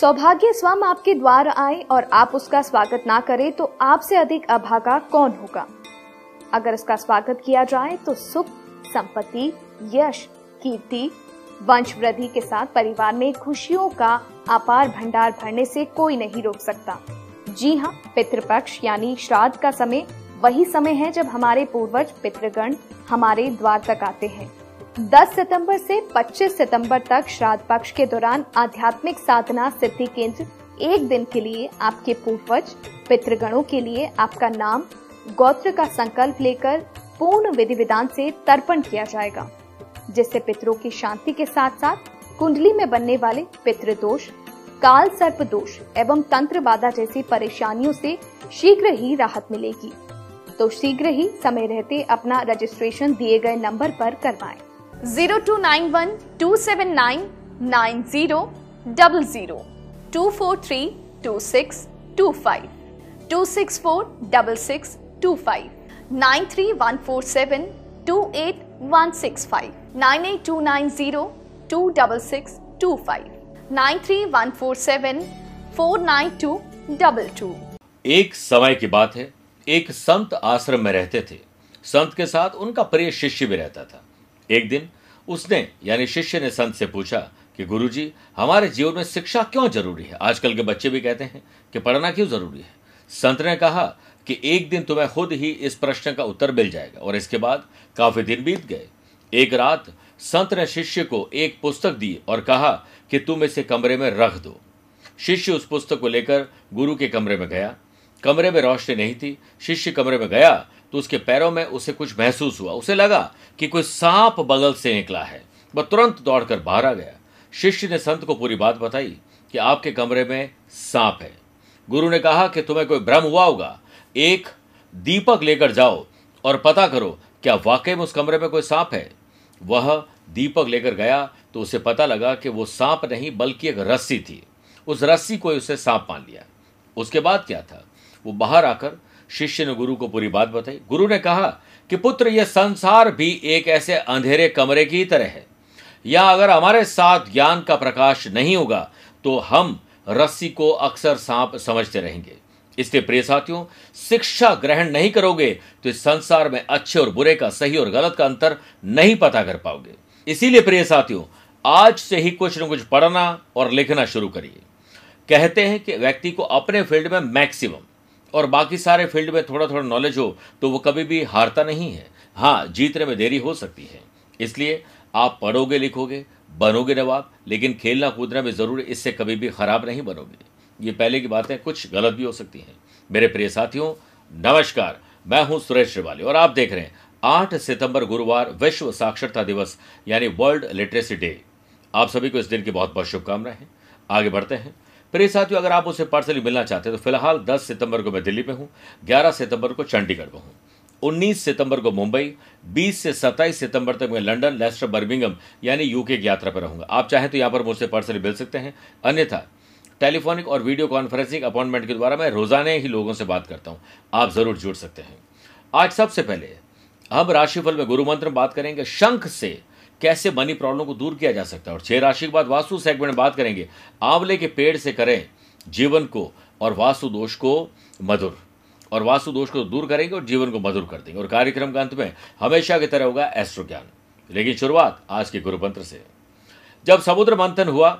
सौभाग्य स्वयं आपके द्वार आए और आप उसका स्वागत ना करें तो आपसे अधिक अभागा कौन होगा? अगर उसका स्वागत किया जाए तो सुख, संपत्ति, यश, कीर्ति वंश वृद्धि के साथ परिवार में खुशियों का अपार भंडार भरने से कोई नहीं रोक सकता। जी हाँ पितृपक्ष यानी श्राद्ध का समय वही समय है जब हमारे पूर्वज, पितृगण हमारे द्वार तक आते हैं। 10 सितंबर से 25 सितंबर तक श्राद्ध पक्ष के दौरान आध्यात्मिक साधना सिद्धि केंद्र एक दिन के लिए आपके पूर्वज, पितृगणों के लिए आपका नाम, गोत्र का संकल्प लेकर पूर्ण विधि विधान से तर्पण किया जाएगा, जिससे पितरों की शांति के साथ साथ कुंडली में बनने वाले पितृदोष काल सर्प दोष एवं तंत्र बाधा जैसी परेशानियों से शीघ्र ही राहत मिलेगी तो शीघ्र ही समय रहते अपना रजिस्ट्रेशन दिए गए नंबर पर करवाएँ। Zero two nine one two seven nine nine zero double zero two four three two six two five two six four double six two five nine three one four seven two eight one six five nine eight two nine zero two double six two five nine three one four seven four nine two double two एक समय की बात है, एक संत आश्रम में रहते थे। संत के साथ उनका प्रिय शिष्य भी रहता था। एक दिन उसने, यानी शिष्य ने संत से पूछा कि गुरुजी, हमारे जीवन में शिक्षा क्यों ज़रूरी है? आजकल के बच्चे भी कहते हैं कि पढ़ना क्यों ज़रूरी है? संत ने कहा कि एक दिन तुम्हें खुद ही इस प्रश्न का उत्तर मिल जाएगा और इसके बाद काफ़ी दिन बीत गए। एक रात संत ने शिष्य को एक पुस्तक दी और कहा कि तुम इसे कमरे में रख दो। शिष्य उस पुस्तक को लेकर गुरु के कमरे में गया। कमरे में रोशनी नहीं थी। शिष्य कमरे में गया तो उसके पैरों में उसे कुछ महसूस हुआ। उसे लगा कि कोई सांप बगल से निकला है, वह तुरंत दौड़कर बाहर आ गया। शिष्य ने संत को पूरी बात बताई कि आपके कमरे में सांप है। गुरु ने कहा कि तुम्हें कोई भ्रम हुआ होगा। एक, दीपक लेकर जाओ और पता करो, क्या वाकई में उस कमरे में कोई सांप है? वह दीपक लेकर गया तो उसे पता लगा कि वो सांप नहीं, बल्कि एक रस्सी थी। उस रस्सी को उसे सांप मान लिया। उसके बाद क्या था? वो बाहर आकर शिष्य ने गुरु को पूरी बात बताई। गुरु ने कहा कि पुत्र, यह संसार भी एक ऐसे अंधेरे कमरे की तरह है। या अगर हमारे साथ ज्ञान का प्रकाश नहीं होगा तो हम रस्सी को अक्सर सांप समझते रहेंगे। इसलिए प्रिय साथियों, शिक्षा ग्रहण नहीं करोगे तो इस संसार में अच्छे और बुरे का, सही और गलत का अंतर नहीं पता कर पाओगे। इसीलिए प्रिय साथियों, आज से ही कुछ न कुछ पढ़ना और लिखना शुरू करिए। कहते हैं कि व्यक्ति को अपने फ़ील्ड में मैक्सिमम और बाकी सारे फ़ील्ड में थोड़ा थोड़ा नॉलेज हो तो वो कभी भी हारता नहीं है। हाँ जीतने में देरी हो सकती है। इसलिए आप पढ़ोगे लिखोगे, बनोगे नवाब, लेकिन खेलना कूदना भी ज़रूर इससे कभी भी खराब नहीं बनोगे। ये पहले की बातें कुछ गलत भी हो सकती हैं। मेरे प्रिय साथियों, नमस्कार। मैं हूँ सुरेश श्रिवाली और आप देख रहे हैं आठ सितंबर गुरुवार विश्व साक्षरता दिवस, यानी वर्ल्ड लिटरेसी डे। आप सभी को इस दिन की बहुत बहुत शुभकामनाएँ आगे बढ़ते हैं। प्रिय साथियों, अगर आप उसे पर्सनली मिलना चाहते हैं तो फ़िलहाल 10 सितंबर को मैं दिल्ली में हूँ 11 सितंबर को चंडीगढ़ में हूँ 19 सितंबर को मुंबई 20 से 27 सितंबर तक मैं लंदन, लेस्टर, बर्मिंगम, यानी यूके की यात्रा पर रहूँगा। आप चाहें तो यहाँ पर मुझसे पर्सनली मिल सकते हैं। अन्यथा, टेलीफोनिक और वीडियो कॉन्फ्रेंसिंग अपॉइंटमेंट के द्वारा मैं रोज़ाना ही लोगों से बात करता हूँ। आप ज़रूर जुड़ सकते हैं। आज सबसे पहले हम राशिफल में गुरु मंत्र बात करेंगे। शंख से कैसे मनी प्रॉब्लम को दूर किया जा सकता है? और छह राशि के बाद वास्तु सेगमेंट बात करेंगे। आंवले के पेड़ से करें जीवन को और वास्तु दोष को मधुर। और वास्तु दोष को दूर करेंगे और जीवन को मधुर कर देंगे। और कार्यक्रम का अंत में हमेशा की तरह होगा एस्ट्रो ज्ञान लेकिन शुरुआत आज के गुरु मंत्र से। जब समुद्र मंथन हुआ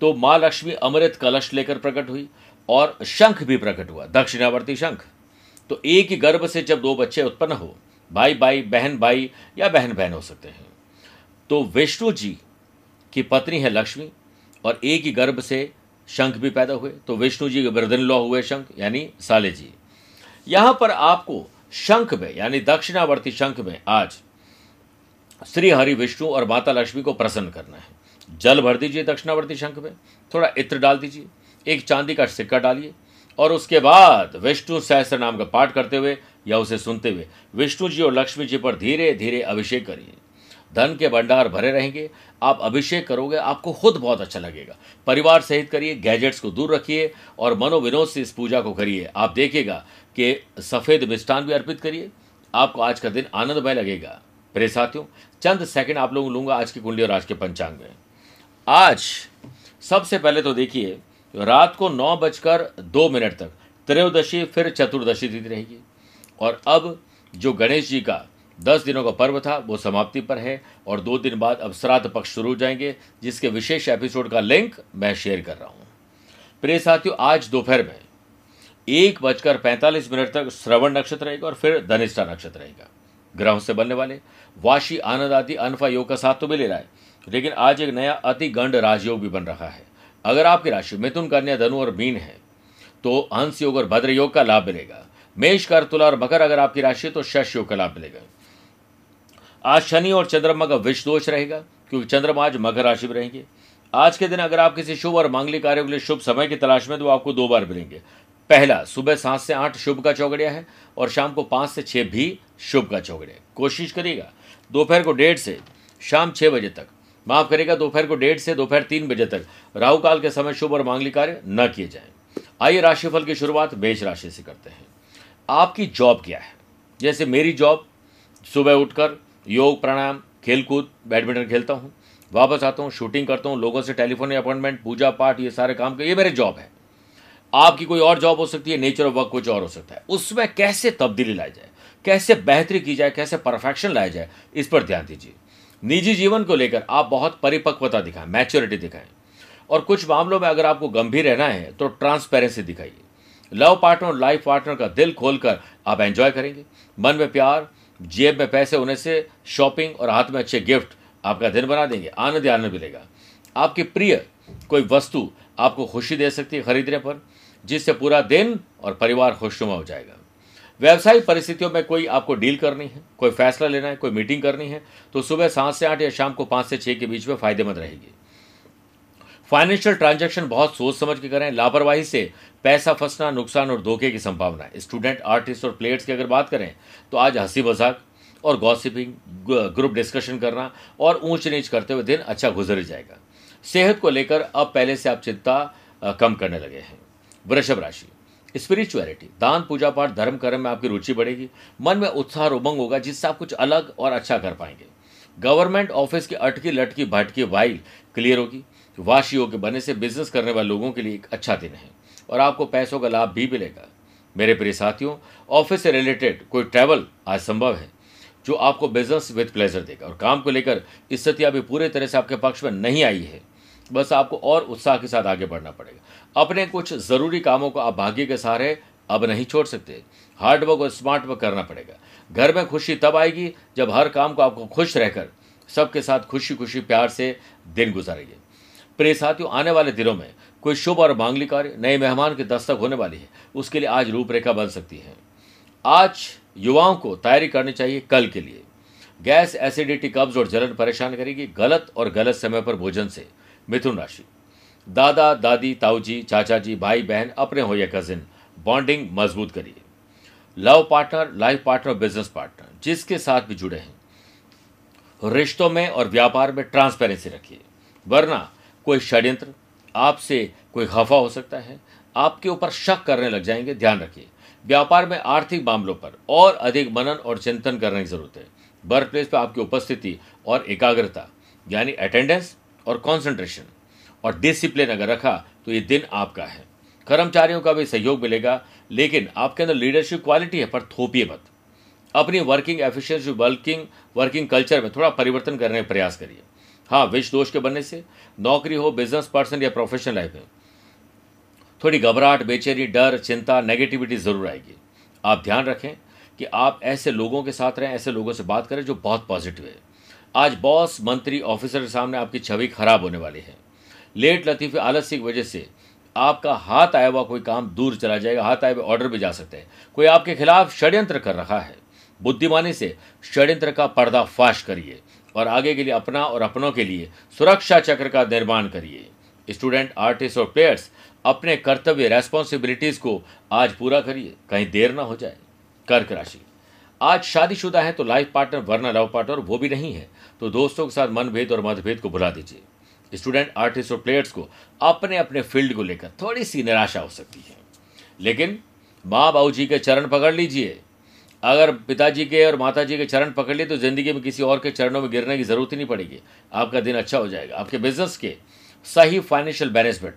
तो माँ लक्ष्मी अमृत कलश लेकर प्रकट हुई और शंख भी प्रकट हुआ। दक्षिणावर्ती शंख। तो एक ही गर्भ से जब दो बच्चे उत्पन्न हो भाई भाई बहन भाई या बहन बहन हो सकते हैं। तो विष्णु जी की पत्नी है लक्ष्मी और एक ही गर्भ से शंख भी पैदा हुए। तो विष्णु जी के ब्रदन लॉ हुए शंख, यानी साले जी। यहाँ पर आपको शंख में, यानी दक्षिणावर्ती शंख में आज श्री हरि विष्णु और माता लक्ष्मी को प्रसन्न करना है। जल भर दीजिए दक्षिणावर्ती शंख में, थोड़ा इत्र डाल दीजिए, एक चांदी का सिक्का डालिए और उसके बाद विष्णु सहस्त्र नाम का पाठ करते हुए या उसे सुनते हुए विष्णु जी और लक्ष्मी जी पर धीरे धीरे अभिषेक करिए। धन के भंडार भरे रहेंगे। आप अभिषेक करोगे, आपको खुद बहुत अच्छा लगेगा। परिवार सहित करिए, गैजेट्स को दूर रखिए और मनोविनोद से इस पूजा को करिए। आप देखिएगा कि सफ़ेद मिष्ठान भी अर्पित करिए। आपको आज का दिन आनंदमय लगेगा। प्रे साथियों, चंद सेकंड आप लोगों लूँगा आज की कुंडली और आज के पंचांग में। आज सबसे पहले तो देखिए, रात को नौ बजकर दो मिनट तक, त्रयोदशी, फिर चतुर्दशी तिथि रहेगी। और अब जो गणेश जी का दस दिनों का पर्व था, वो समाप्ति पर है और दो दिन बाद अब श्राद्ध पक्ष शुरू हो जाएँगे, जिसके विशेष एपिसोड का लिंक मैं शेयर कर रहा हूँ। प्रिय साथियों, आज दोपहर में एक बजकर पैंतालीस मिनट तक श्रवण नक्षत्र रहेगा और फिर धनिष्ठा नक्षत्र रहेगा। ग्रहों से बनने वाले वाशी, आनंद आदि, अनफा योग का साथ तो भी ले रहा है, लेकिन आज एक नया अति गंड राजयोग भी बन रहा है। अगर आपकी राशि मिथुन, कन्या, धनु और मीन है तो हंस योग और भद्र योग का लाभ मिलेगा। मेष कर तुला और मकर अगर आपकी राशि है तो शश योग का लाभ मिलेगा। आज शनि और चंद्रमा का विष दोष रहेगा, क्योंकि चंद्रमा आज मकर राशि में रहेंगे। आज के दिन अगर आप किसी शुभ और मांगलिक कार्यों के लिए शुभ समय की तलाश में तो आपको दो बार मिलेंगे। पहला, सुबह सात से आठ शुभ का चौगड़िया है और शाम को पाँच से छह भी शुभ का चौगड़िया कोशिश करिएगा, दोपहर को डेढ़ से शाम छह बजे तक। माफ़ करेगा दोपहर को डेढ़ से दोपहर तीन बजे तक राहु काल के समय शुभ और मांगलिक कार्य न किए जाएँ। आइए राशिफल की शुरुआत मेष राशि से करते हैं। आपकी जॉब क्या है? जैसे मेरी जॉब, सुबह उठकर योग, प्राणायाम, खेलकूद, बैडमिंटन खेलता हूँ। वापस आता हूँ, शूटिंग करता हूँ, लोगों से टेलीफोन अपॉइंटमेंट, पूजा पाठ, ये सारे काम ये मेरे जॉब है। आपकी कोई और जॉब हो सकती है नेचर ऑफ़ वर्क कुछ और हो सकता है। उसमें कैसे तब्दीली लाई जाए, कैसे बेहतरी की जाए, कैसे परफेक्शन लाया जाए, इस पर ध्यान दीजिए। निजी जीवन को लेकर आप बहुत परिपक्वता दिखाएँ मैच्योरिटी दिखाएँ। और कुछ मामलों में अगर आपको गंभीर रहना है तो ट्रांसपेरेंसी दिखाइए। लव पार्टनर और लाइफ पार्टनर का दिल खोलकर आप एंजॉय करेंगे। मन में प्यार जेब में पैसे होने से शॉपिंग और हाथ में अच्छे गिफ्ट आपका दिन बना देंगे, आनंद आनंद मिलेगा। आपके प्रिय कोई वस्तु आपको खुशी दे सकती है खरीदने पर, जिससे पूरा दिन और परिवार खुशनुमा हो जाएगा। व्यावसायिक परिस्थितियों में कोई आपको डील करनी है, कोई फैसला लेना है, कोई मीटिंग करनी है तो सुबह सात से आठ या शाम को पाँच से छह के बीच में फ़ायदेमंद रहेगी। फाइनेंशियल ट्रांजैक्शन बहुत सोच समझ के करें, लापरवाही से पैसा फंसना, नुकसान और धोखे की संभावना स्टूडेंट आर्टिस्ट और प्लेयर्स की अगर बात करें तो आज हँसी मज़ाक और गॉसिपिंग ग्रुप डिस्कशन करना और ऊंच नीच करते हुए दिन अच्छा गुजर जाएगा। सेहत को लेकर अब पहले से आप चिंता कम करने लगे हैं। वृषभ राशि स्पिरिचुअलिटी दान, पूजा पाठ, धर्म, कर्म में आपकी रुचि बढ़ेगी। मन में उत्साह उमंग होगा, जिससे आप कुछ अलग और अच्छा कर पाएँगे। गवर्नमेंट ऑफ़िस की अटकी लटकी भटकी वाइल क्लियर होगी। वाशी योग बनने से बिज़नेस करने वाले लोगों के लिए एक अच्छा दिन है। और आपको पैसों का लाभ भी मिलेगा। मेरे प्रिय साथियों ऑफ़िस से रिलेटेड कोई ट्रैवल आज संभव है, जो आपको बिज़नेस विद प्लेजर देगा। और काम को लेकर स्थिति अभी पूरे तरह से आपके पक्ष में नहीं आई है। बस आपको और उत्साह के साथ आगे बढ़ना पड़ेगा। अपने कुछ ज़रूरी कामों को आप भाग्य के सहारे अब नहीं छोड़ सकते। हार्ड वर्क और स्मार्ट वर्क करना पड़ेगा। घर में खुशी तब आएगी जब हर काम को आपको खुश रहकर सबके साथ खुशी खुशी प्यार से दिन गुजारेंगे। प्रिय साथियों, आने वाले दिनों में कोई शुभ और मांगलिक कार्य नए मेहमान की दस्तक होने वाली है, उसके लिए आज रूपरेखा बन सकती है। आज युवाओं को तैयारी करनी चाहिए कल के लिए। गैस, एसिडिटी, कब्ज और जलन परेशान करेगी गलत और गलत समय पर भोजन से। मिथुन राशि। दादा, दादी, ताऊजी चाचा जी भाई, बहन, अपने हो या कजिन, बॉन्डिंग मज़बूत करिए। Love partner, life partner business partner, जिसके साथ भी जुड़े हैं। रिश्तों में और व्यापार में ट्रांसपेरेंसी रखिए। वरना कोई षड्यंत्र, आपसे कोई खफा हो सकता है। आपके ऊपर शक करने लग जाएँगे, ध्यान रखिए। व्यापार में आर्थिक मामलों पर और अधिक मनन और चिंतन करने की ज़रूरत है। वर्क प्लेस पर आपकी उपस्थिति और एकाग्रता, यानी अटेंडेंस और कंसंट्रेशन और डिसिप्लिन अगर रखा तो ये दिन आपका है। कर्मचारियों का भी सहयोग मिलेगा, लेकिन आपके अंदर लीडरशिप क्वालिटी है, पर थोपिए मत। अपनी working efficiency working working culture में थोड़ा परिवर्तन करने का प्रयास करिए। हाँ विष दोष के बनने से नौकरी हो बिज़नेस पर्सन या प्रोफेशनल लाइफ में। थोड़ी घबराहट, बेचैनी, डर, चिंता नेगेटिविटी ज़रूर आएगी। आप ध्यान रखें कि आप ऐसे लोगों के साथ रहें, ऐसे लोगों से बात करें जो बहुत पॉजिटिव है। आज बॉस मंत्री ऑफिसर के सामने आपकी छवि खराब होने वाली है। लेट लतीफ़े, आलस्य की वजह से आपका हाथ आया हुआ कोई काम दूर चला जाएगा, हाथ आए हुए ऑर्डर भी जा सकते हैं। कोई आपके खिलाफ षड्यंत्र कर रहा है। बुद्धिमानी से षड्यंत्र का पर्दाफाश करिए। और आगे के लिए अपना और अपनों के लिए सुरक्षा चक्र का निर्माण करिए। स्टूडेंट, आर्टिस्ट और प्लेयर्स, अपने कर्तव्य रेस्पॉन्सिबिलिटीज को आज पूरा करिए। कहीं देर ना हो जाए। कर्क राशि। आज शादीशुदा है तो लाइफ पार्टनर वरना लव पार्टनर वो भी नहीं है। तो दोस्तों के साथ मनभेद और मतभेद को भुला दीजिए। स्टूडेंट, आर्टिस्ट और प्लेयर्स को अपने अपने फ़ील्ड को लेकर थोड़ी सी निराशा हो सकती है। लेकिन माँ बाबू जी के चरण पकड़ लीजिए। अगर पिताजी के और माता जी के चरण पकड़ लिए तो ज़िंदगी में किसी और के चरणों में गिरने की ज़रूरत ही नहीं पड़ेगी। आपका दिन अच्छा हो जाएगा। आपके बिज़नेस के सही फाइनेंशियल मैनेजमेंट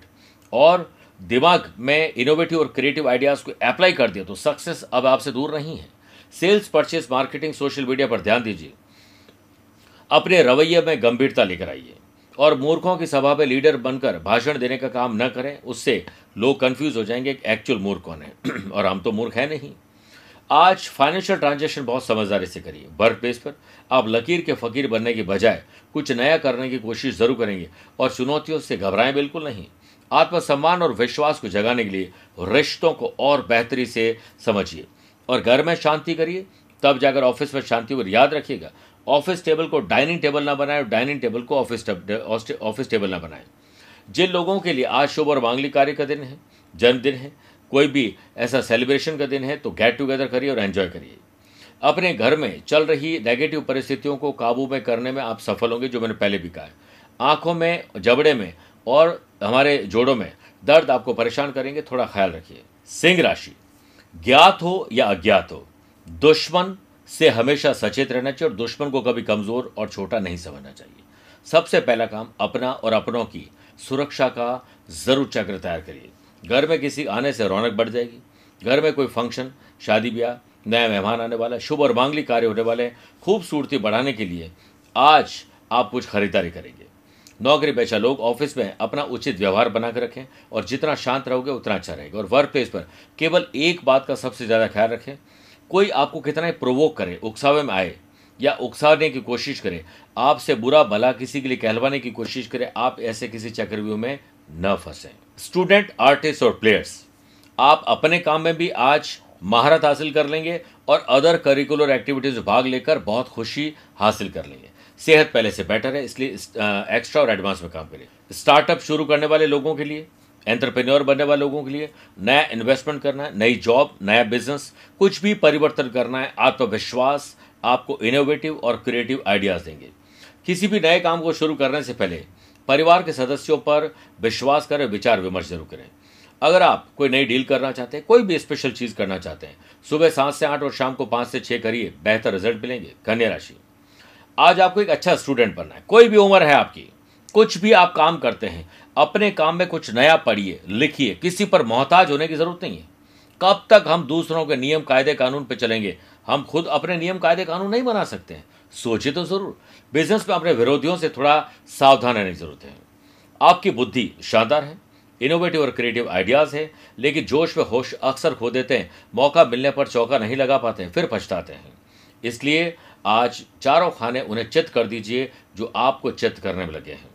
और दिमाग में इनोवेटिव और क्रिएटिव आइडियाज़ को अप्लाई कर दिया तो सक्सेस अब आपसे दूर नहीं है। Sales purchase marketing social media पर ध्यान दीजिए। अपने रवैये में गंभीरता लेकर आइए और मूर्खों की सभा में लीडर बनकर भाषण देने का काम न करें। उससे लोग कंफ्यूज हो जाएँगे कि एक्चुअल मूर्ख कौन है। और हम तो मूर्ख है नहीं। आज फाइनेंशियल ट्रांजेक्शन बहुत समझदारी से करिए वर्क प्लेस पर आप लकीर के फकीर बनने की बजाय कुछ नया करने की कोशिश ज़रूर करेंगे और चुनौतियों से घबराएँ बिल्कुल नहीं। आत्मसम्मान और विश्वास को जगाने के लिए रिश्तों को और बेहतरी से समझिए। और घर में शांति करिए, तब जाकर ऑफ़िस में शांति और याद रखिएगा। ऑफ़िस टेबल को डाइनिंग टेबल ना बनाए डाइनिंग टेबल को ऑफ़िस ऑफ़िस टेबल ना बनाए। जिन लोगों के लिए आज शुभ और मांगलिक कार्य का दिन है, जन्मदिन है कोई भी ऐसा सेलिब्रेशन का दिन है तो गेट टुगेदर करिए और एंजॉय करिए। अपने घर में चल रही नेगेटिव परिस्थितियों को काबू में करने में आप सफल होंगे, जो मैंने पहले भी कहा है। आँखों में, जबड़े में और हमारे जोड़ों में दर्द आपको परेशान करेंगे, थोड़ा ख्याल रखिए। सिंह राशि, ज्ञात हो या अज्ञात हो, दुश्मन से हमेशा सचेत रहना चाहिए और दुश्मन को कभी कमज़ोर और छोटा नहीं समझना चाहिए। सबसे पहला काम अपना और अपनों की सुरक्षा का ज़रूर चक्र तैयार करिए। घर में किसी आने से रौनक बढ़ जाएगी। घर में कोई फ़ंक्शन शादी ब्याह, नया मेहमान आने वाला, शुभ और मांगलिक कार्य होने वाले हैं, खूबसूरती बढ़ाने के लिए आज आप कुछ खरीदारी करेंगे। नौकरी पेशा लोग ऑफ़िस में अपना उचित व्यवहार बनाकर रखें और जितना शांत रहोगे उतना अच्छा रहेगा। और वर्क प्लेस पर केवल एक बात का सबसे ज़्यादा ख्याल रखें, कोई आपको कितना ही प्रोवोक करे, उकसावे में आए या उकसाने की कोशिश करे, आपसे बुरा भला किसी के लिए कहलवाने की कोशिश करे, आप ऐसे किसी चक्रव्यूह में न फंसे। स्टूडेंट, आर्टिस्ट और प्लेयर्स, आप अपने काम में भी आज महारत हासिल कर लेंगे और अदर करिकुलर एक्टिविटीज़ में भाग लेकर बहुत खुशी हासिल कर लेंगे। सेहत पहले से बेटर है, इसलिए एक्स्ट्रा और एडवांस में काम करिए। स्टार्टअप शुरू करने वाले लोगों के लिए एंटरप्रेन्योर बनने वाले लोगों के लिए, नया इन्वेस्टमेंट करना है, नई जॉब नया बिज़नेस कुछ भी परिवर्तन करना है, आत्मविश्वास आपको इनोवेटिव और क्रिएटिव आइडियाज़ देंगे। किसी भी नए काम को शुरू करने से पहले परिवार के सदस्यों पर विश्वास करें, विचार विमर्श ज़रूर करें। अगर आप कोई नई डील करना चाहते हैं, कोई भी स्पेशल चीज़ करना चाहते हैं, सुबह सात से आठ और शाम को पाँच से छह करिए, बेहतर रिज़ल्ट मिलेंगे, कन्या राशि। आज आपको एक अच्छा स्टूडेंट बनना है, कोई भी उम्र है आपकी, कुछ भी आप काम करते हैं, अपने काम में कुछ नया पढ़िए, लिखिए, किसी पर मोहताज होने की ज़रूरत नहीं है। कब तक हम दूसरों के नियम, कायदे, कानून पे चलेंगे, हम खुद अपने नियम, कायदे, कानून नहीं बना सकते हैं। सोचिए तो ज़रूर। बिज़नेस में अपने विरोधियों से थोड़ा सावधान रहने की ज़रूरत है। आपकी बुद्धि शानदार है इनोवेटिव और क्रिएटिव आइडियाज़ है, लेकिन जोश व होश अक्सर खो देते हैं, मौका मिलने पर चौका नहीं लगा पाते फिर पछताते हैं। इसलिए आज चारों खाने उन्हें चित कर दीजिए, जो आपको चित करने में लगे हैं।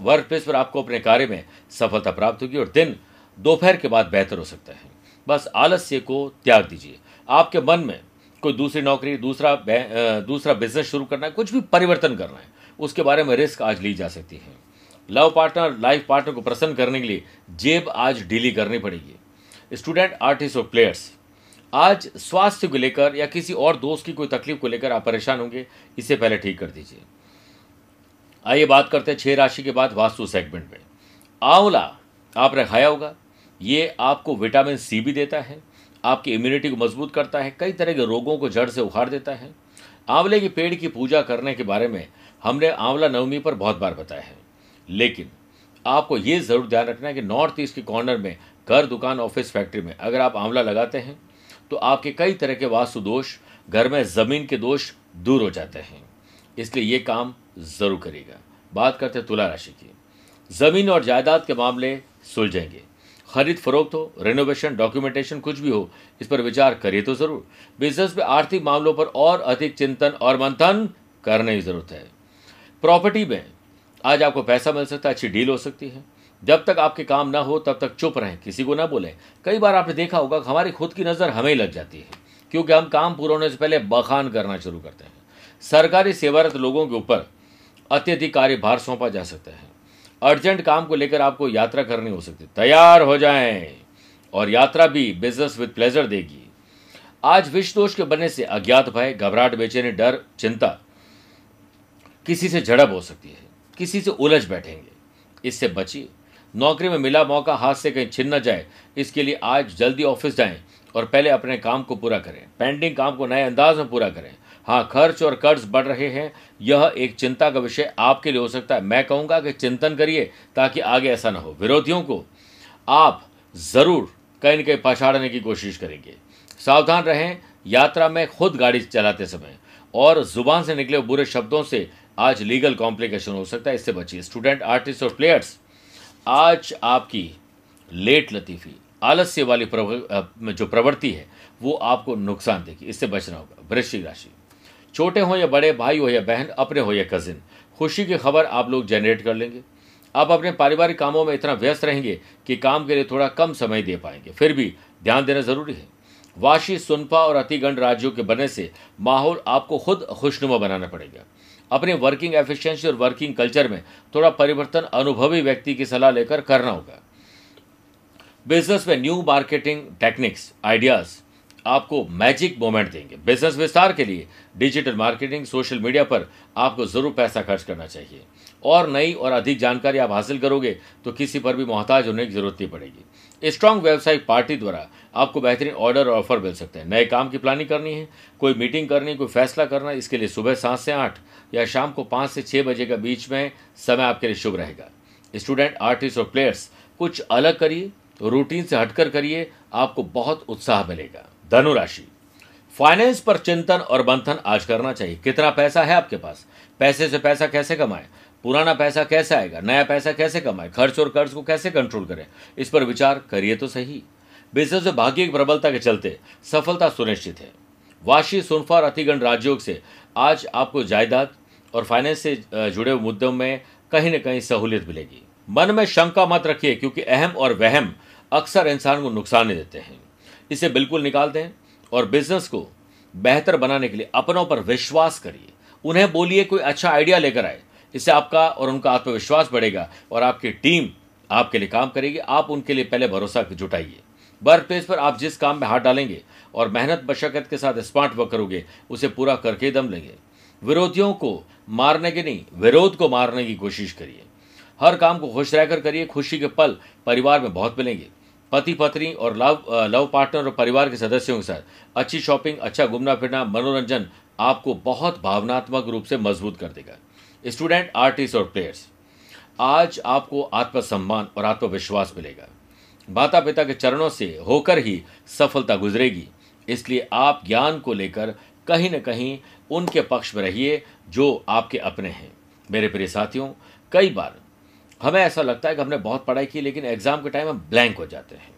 वर्क प्लेस पर आपको अपने कार्य में सफलता प्राप्त होगी और दिन दोपहर के बाद बेहतर हो सकता है। बस आलस्य को त्याग दीजिए। आपके मन में कोई दूसरी नौकरी, दूसरा दूसरा बिज़नेस शुरू करना है, कुछ भी परिवर्तन करना है, उसके बारे में रिस्क आज ली जा सकती है। लव पार्टनर लाइफ पार्टनर को प्रसन्न करने के लिए जेब आज डीली करनी पड़ेगी। स्टूडेंट आर्टिस्ट और प्लेयर्स आज स्वास्थ्य को लेकर या किसी और दोस्त की कोई तकलीफ़ को लेकर आप परेशान होंगे, इसे पहले ठीक कर दीजिए। आइए बात करते हैं छह राशि के बाद वास्तु सेगमेंट में। आंवला, आपने खाया होगा, ये आपको विटामिन सी भी देता है आपकी इम्यूनिटी को मज़बूत करता है, कई तरह के रोगों को जड़ से उखाड़ देता है। आंवले के पेड़ की पूजा करने के बारे में हमने आंवला नवमी पर बहुत बार बताया है। लेकिन आपको ये ज़रूर ध्यान रखना है कि नॉर्थ ईस्ट के कॉर्नर में, घर, दुकान, ऑफ़िस, फैक्ट्री में अगर आप आंवला लगाते हैं तो आपके कई तरह के वास्तु दोष, घर में ज़मीन के दोष दूर हो जाते हैं। इसलिए ये काम ज़रूर करेगा बात करते हैं तुला राशि की। ज़मीन और जायदाद के मामले सुलझेंगे। खरीद फरोख्त हो रेनोवेशन डॉक्यूमेंटेशन कुछ भी हो, इस पर विचार करिए तो ज़रूर। बिज़नेस में आर्थिक मामलों पर और अधिक चिंतन और मंथन करने की ज़रूरत है। प्रॉपर्टी में, आज आपको पैसा मिल सकता है, अच्छी डील हो सकती है। जब तक आपके काम ना हो, तब तक चुप रहें, किसी को ना बोलें। कई बार आपने देखा होगा, हमारी खुद की नज़र हमें लग जाती है, क्योंकि हम काम पूरा होने से पहले बखान करना शुरू करते हैं। सरकारी सेवारत लोगों के ऊपर अत्यधिक कार्यभार सौंपा जा सकता है। अर्जेंट काम को लेकर आपको यात्रा करनी हो सकती है। तैयार हो जाएँ और यात्रा भी बिज़नेस विद प्लेजर देगी। आज विष दोष के बनने से अज्ञात भय, घबराहट, बेचैनी, डर, चिंता किसी से झड़प हो सकती है। किसी से उलझ बैठेंगे। इससे बचिए। नौकरी में मिला मौका, हाथ से कहीं छिन न जाए। इसके लिए आज जल्दी ऑफ़िस जाएँ और पहले अपने काम को पूरा करें। पेंडिंग काम को नए अंदाज में पूरा करें। हाँ खर्च और कर्ज बढ़ रहे हैं। यह एक चिंता का विषय आपके लिए हो सकता है। मैं कहूँगा कि चिंतन करिए ताकि आगे ऐसा ना हो। विरोधियों को आप ज़रूर कहीं न कहीं पछाड़ने की कोशिश करेंगे। सावधान रहें यात्रा में खुद गाड़ी चलाते समय। और ज़ुबान से निकले बुरे शब्दों से आज लीगल कॉम्प्लिकेशन हो सकता है इससे बचिए। स्टूडेंट आर्टिस्ट और प्लेयर्स आज आपकी लेट लतीफ़ी आलस्य वाली प्रव, जो प्रवृत्ति है वो आपको नुकसान देगी। इससे बचना होगा। वृश्चिक राशि। छोटे हो या बड़े, भाई हो या बहन, अपने हो या कजिन खुशी की खबर आप लोग जनरेट कर लेंगे। आप अपने पारिवारिक कामों में इतना व्यस्त रहेंगे कि काम के लिए थोड़ा कम समय दे पाएँगे। फिर भी ध्यान देना ज़रूरी है। वाशी, सुनपा और अतिगंड राज्यों के बनने से माहौल आपको खुद खुशनुमा बनाना पड़ेगा। अपने वर्किंग एफिशिएंसी और वर्किंग कल्चर में थोड़ा परिवर्तन अनुभवी व्यक्ति की सलाह लेकर करना होगा। बिज़नेस में न्यू मार्केटिंग टेक्निक्स आइडियाज़ आपको मैजिक मोमेंट देंगे। बिज़नेस विस्तार के लिए डिजिटल मार्केटिंग सोशल मीडिया पर आपको ज़रूर पैसा खर्च करना चाहिए। और नई और अधिक जानकारी आप हासिल करोगे तो किसी पर भी मोहताज होने की ज़रूरत नहीं पड़ेगी। स्ट्रांग व्यवसायिक पार्टी द्वारा आपको बेहतरीन ऑर्डर और ऑफ़र मिल सकते हैं। नए काम की प्लानिंग करनी है, कोई मीटिंग करनी, कोई फैसला करना, इसके लिए सुबह सात से आठ या शाम को पाँच से छः बजे के बीच में समय आपके लिए शुभ रहेगा। स्टूडेंट आर्टिस्ट और प्लेयर्स कुछ अलग करिए रूटीन से हटकर करिए, आपको बहुत उत्साह मिलेगा। धनुराशि। फाइनेंस पर चिंतन और मंथन आज करना चाहिए। कितना पैसा है आपके पास? पैसे से पैसा कैसे कमाए? पुराना पैसा कैसे आएगा? नया पैसा कैसे कमाए? खर्च और कर्ज को कैसे कंट्रोल करें? इस पर विचार करिए तो सही। बिज़नेस में भाग्य की प्रबलता के चलते सफलता सुनिश्चित है। वाशी, सुनफा और अतिगण राजयोग से आज आपको जायदाद और फाइनेंस से जुड़े मुद्दों में कहीं न कहीं सहूलियत मिलेगी। मन में शंका मत रखिए क्योंकि अहम और वहम अक्सर इंसान को नुकसान देते हैं। इसे बिल्कुल निकाल दें और बिज़नेस को बेहतर बनाने के लिए अपनों पर विश्वास करिए। उन्हें बोलिए कोई अच्छा आइडिया लेकर आए। इससे आपका और उनका आत्मविश्वास बढ़ेगा और आपकी टीम आपके लिए काम करेगी। आप उनके लिए पहले भरोसा जुटाइए। वर्क प्लेस पर आप जिस काम में हाथ डालेंगे और मेहनत मशक्कत के साथ स्मार्ट वर्क करोगे, उसे पूरा करके दम लेंगे। विरोधियों को मारने के नहीं, विरोध को मारने की कोशिश करिए। हर काम को खुश रहकर करिए। खुशी के पल परिवार में बहुत मिलेंगे। पति पत्नी और लव लव पार्टनर और परिवार के सदस्यों के साथ। अच्छी शॉपिंग अच्छा घूमना फिरना, मनोरंजन आपको बहुत भावनात्मक रूप से मज़बूत कर देगा। स्टूडेंट, आर्टिस्ट और प्लेयर्स, आज आपको आत्मसम्मान और आत्मविश्वास मिलेगा। माता पिता के चरणों से होकर ही सफलता गुजरेगी। इसलिए आप ज्ञान को लेकर कहीं न कहीं उनके पक्ष में रहिए जो आपके अपने हैं। मेरे प्रिय साथियों, कई बार हमें ऐसा लगता है कि हमने बहुत पढ़ाई की, लेकिन एग्ज़ाम के टाइम हम ब्लैंक हो जाते हैं।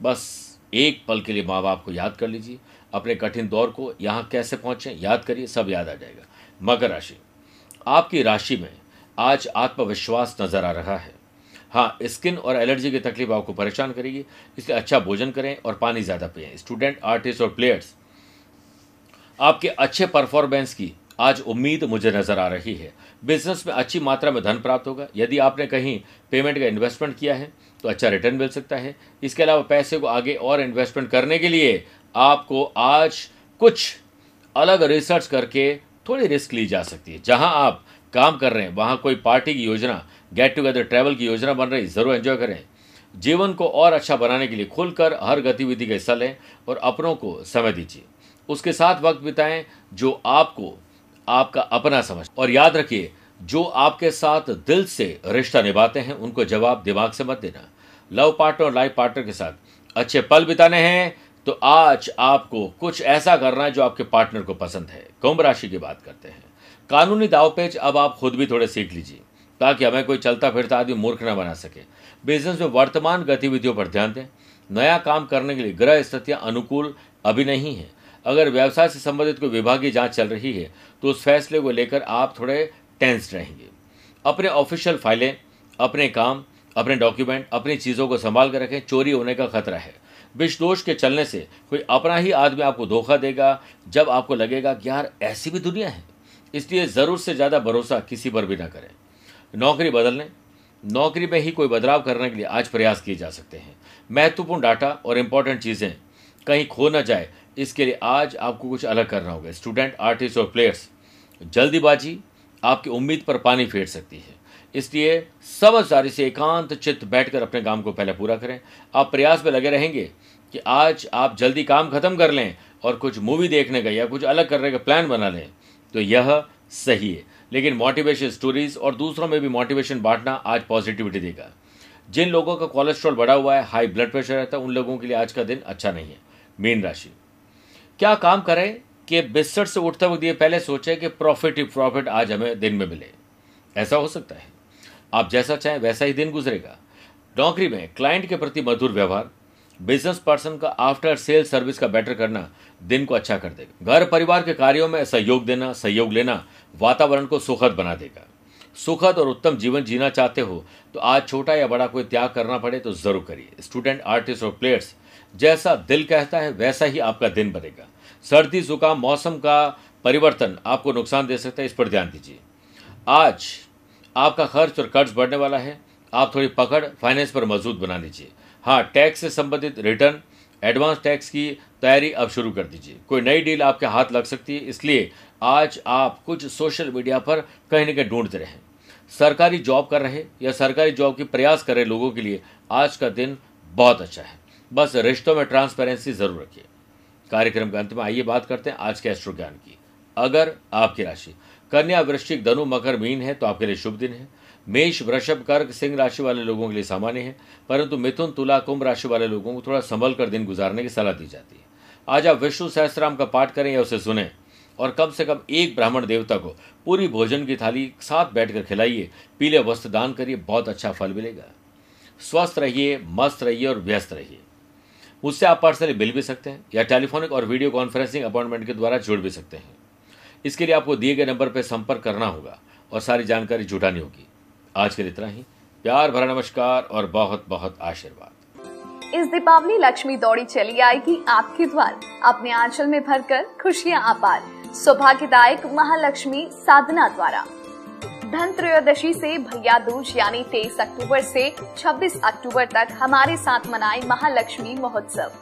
बस एक पल के लिए माँ बाप को याद कर लीजिए, अपने कठिन दौर को यहाँ कैसे पहुँचे, याद करिए, सब याद आ जाएगा। मकर राशि। आपकी राशि में आज आत्मविश्वास नज़र आ रहा है। हाँ स्किन और एलर्जी की तकलीफ़ आपको परेशान करेगी, इसलिए अच्छा भोजन करें और पानी ज़्यादा पिए। स्टूडेंट आर्टिस्ट और प्लेयर्स आपके अच्छे परफॉर्मेंस की आज उम्मीद मुझे नज़र आ रही है। बिज़नेस में अच्छी मात्रा में धन प्राप्त होगा। यदि आपने कहीं पेमेंट का इन्वेस्टमेंट किया है तो अच्छा रिटर्न मिल सकता है। इसके अलावा पैसे को आगे और इन्वेस्टमेंट करने के लिए आपको आज कुछ अलग रिसर्च करके थोड़ी रिस्क ली जा सकती है। जहाँ आप काम कर रहे हैं, वहाँ कोई पार्टी की योजना गेट टुगेदर ट्रैवल की योजना बन रही, ज़रूर एंजॉय करें। जीवन को और अच्छा बनाने के लिए खुलकर हर गतिविधि का हिस्सा लें और अपनों को समय दीजिए। उसके साथ वक्त बिताएँ जो आपको आपका अपना समझ। और याद रखिए, जो आपके साथ दिल से रिश्ता निभाते हैं, उनको जवाब दिमाग से मत देना। लव पार्टनर और लाइफ पार्टनर के साथ अच्छे पल बिताने हैं तो आज आपको कुछ ऐसा करना है जो आपके पार्टनर को पसंद है। कुंभ राशि की बात करते हैं। कानूनी दाव दावपेच अब आप खुद भी थोड़े सीख लीजिए, ताकि हमें कोई चलता फिरता आदमी मूर्ख न बना सके। बिज़नेस में वर्तमान गतिविधियों पर ध्यान दें। नया काम करने के लिए ग्रह स्थितियाँ अनुकूल अभी नहीं है। अगर व्यवसाय से संबंधित कोई विभागीय जाँच चल रही है तो उस फैसले को लेकर आप थोड़े टेंस रहेंगे। अपने ऑफिशियल फाइलें, अपने काम, अपने डॉक्यूमेंट, अपनी चीज़ों को संभाल कर रखें, चोरी होने का खतरा है। विष दोष के चलने से कोई अपना ही आदमी आपको धोखा देगा, जब आपको लगेगा कि यार ऐसी भी दुनिया है। इसलिए ज़रूर से ज़्यादा भरोसा किसी पर भी ना करें। नौकरी बदलने, नौकरी में ही कोई बदलाव करने के लिए आज प्रयास किए जा सकते हैं। महत्वपूर्ण डाटा और इंपॉर्टेंट चीज़ें कहीं खो ना जाए इसके लिए आज आपको कुछ अलग करना होगा। स्टूडेंट आर्टिस्ट और प्लेयर्स जल्दीबाजी आपकी उम्मीद पर पानी फेर सकती है। इसलिए समझदारी से एकांत चित्त बैठकर अपने काम को पहले पूरा करें। आप प्रयास में लगे रहेंगे कि आज आप जल्दी काम खत्म कर लें और कुछ मूवी देखने का या कुछ अलग करने का प्लान बना लें तो यह सही है। लेकिन मोटिवेशन स्टोरीज और दूसरों में भी मोटिवेशन बांटना आज पॉजिटिविटी देगा। जिन लोगों का कोलेस्ट्रॉल बढ़ा हुआ है हाई ब्लड प्रेशर रहता है, उन लोगों के लिए आज का दिन अच्छा नहीं है। मीन राशि। क्या काम करें कि बिस्तर से उठते वक्त ये पहले सोचें कि प्रॉफिट ही प्रॉफिट आज हमें दिन में मिले। ऐसा हो सकता है। आप जैसा चाहें वैसा ही दिन गुजरेगा। नौकरी में क्लाइंट के प्रति मधुर व्यवहार बिज़नेस पर्सन का आफ्टर सेल सर्विस का बेटर करना दिन को अच्छा कर देगा। घर परिवार के कार्यों में सहयोग देना, सहयोग लेना वातावरण को सुखद बना देगा। सुखद और उत्तम जीवन जीना चाहते हो तो आज छोटा या बड़ा कोई त्याग करना पड़े तो ज़रूर करिए। स्टूडेंट आर्टिस्ट और प्लेयर्स जैसा दिल कहता है वैसा ही आपका दिन बनेगा। सर्दी, जुकाम, मौसम का परिवर्तन आपको नुकसान दे सकता है, इस पर ध्यान दीजिए। आज आपका खर्च और कर्ज बढ़ने वाला है, आप थोड़ी पकड़ फाइनेंस पर मज़बूत बना लीजिए। हाँ टैक्स से संबंधित रिटर्न, एडवांस टैक्स की तैयारी अब शुरू कर दीजिए। कोई नई डील आपके हाथ लग सकती है, इसलिए आज आप कुछ सोशल मीडिया पर कहीं ना कहीं ढूंढते रहें। सरकारी जॉब कर रहे या सरकारी जॉब की प्रयास कर रहे लोगों के लिए आज का दिन बहुत अच्छा है। बस रिश्तों में ट्रांसपेरेंसी ज़रूर रखिए। कार्यक्रम के अंत में आइए बात करते हैं आज के एस्ट्रो ज्ञान की। अगर आपकी राशि, कन्या वृश्चिक धनु मकर मीन है तो आपके लिए शुभ दिन है। मेष, वृषभ, कर्क, सिंह राशि वाले लोगों के लिए सामान्य है, परंतु मिथुन, तुला, कुंभ राशि वाले लोगों को थोड़ा संभल कर दिन गुजारने की सलाह दी जाती है। आज आप विष्णु सहस्राम का पाठ करें या उसे सुने, और कम से कम एक ब्राह्मण देवता को पूरी भोजन की थाली साथ बैठकर खिलाइए, पीले वस्त्र दान करिए, बहुत अच्छा फल मिलेगा। स्वस्थ रहिए, मस्त रहिए और व्यस्त रहिए। मुझसे आप पर्सनली मिल भी सकते हैं, या टेलीफोनिक और वीडियो कॉन्फ्रेंसिंग अपॉइंटमेंट के द्वारा जुड़ भी सकते हैं। इसके लिए आपको दिए गए नंबर पर संपर्क करना होगा और सारी जानकारी जुटानी होगी। आज के लिए इतना ही। प्यार भरा नमस्कार और बहुत बहुत आशीर्वाद। इस दीपावली लक्ष्मी दौड़ी चली आएगी आपके द्वार। अपने आंचल में भरकर खुशियाँ अपार सौभाग्यदायक महालक्ष्मी साधना द्वारा। धन त्रयोदशी से भैया दूज, यानी 23 अक्टूबर से 26 अक्टूबर तक हमारे साथ मनाए महालक्ष्मी महोत्सव।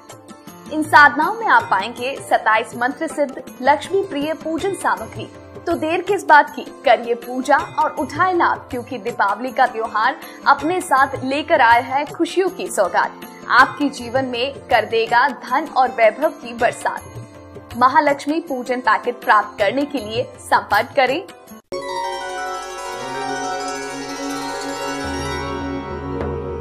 इन साधनाओं में आप पाएँगे 27 मंत्र सिद्ध लक्ष्मी प्रिय पूजन सामग्री। तो देर किस बात की? करिए पूजा और उठाए लाभ, क्योंकि दीपावली का त्योहार अपने साथ लेकर आया है खुशियों की सौगात। आपके जीवन में कर देगा धन और वैभव की बरसात। महालक्ष्मी पूजन पैकेट प्राप्त करने के लिए संपर्क करें।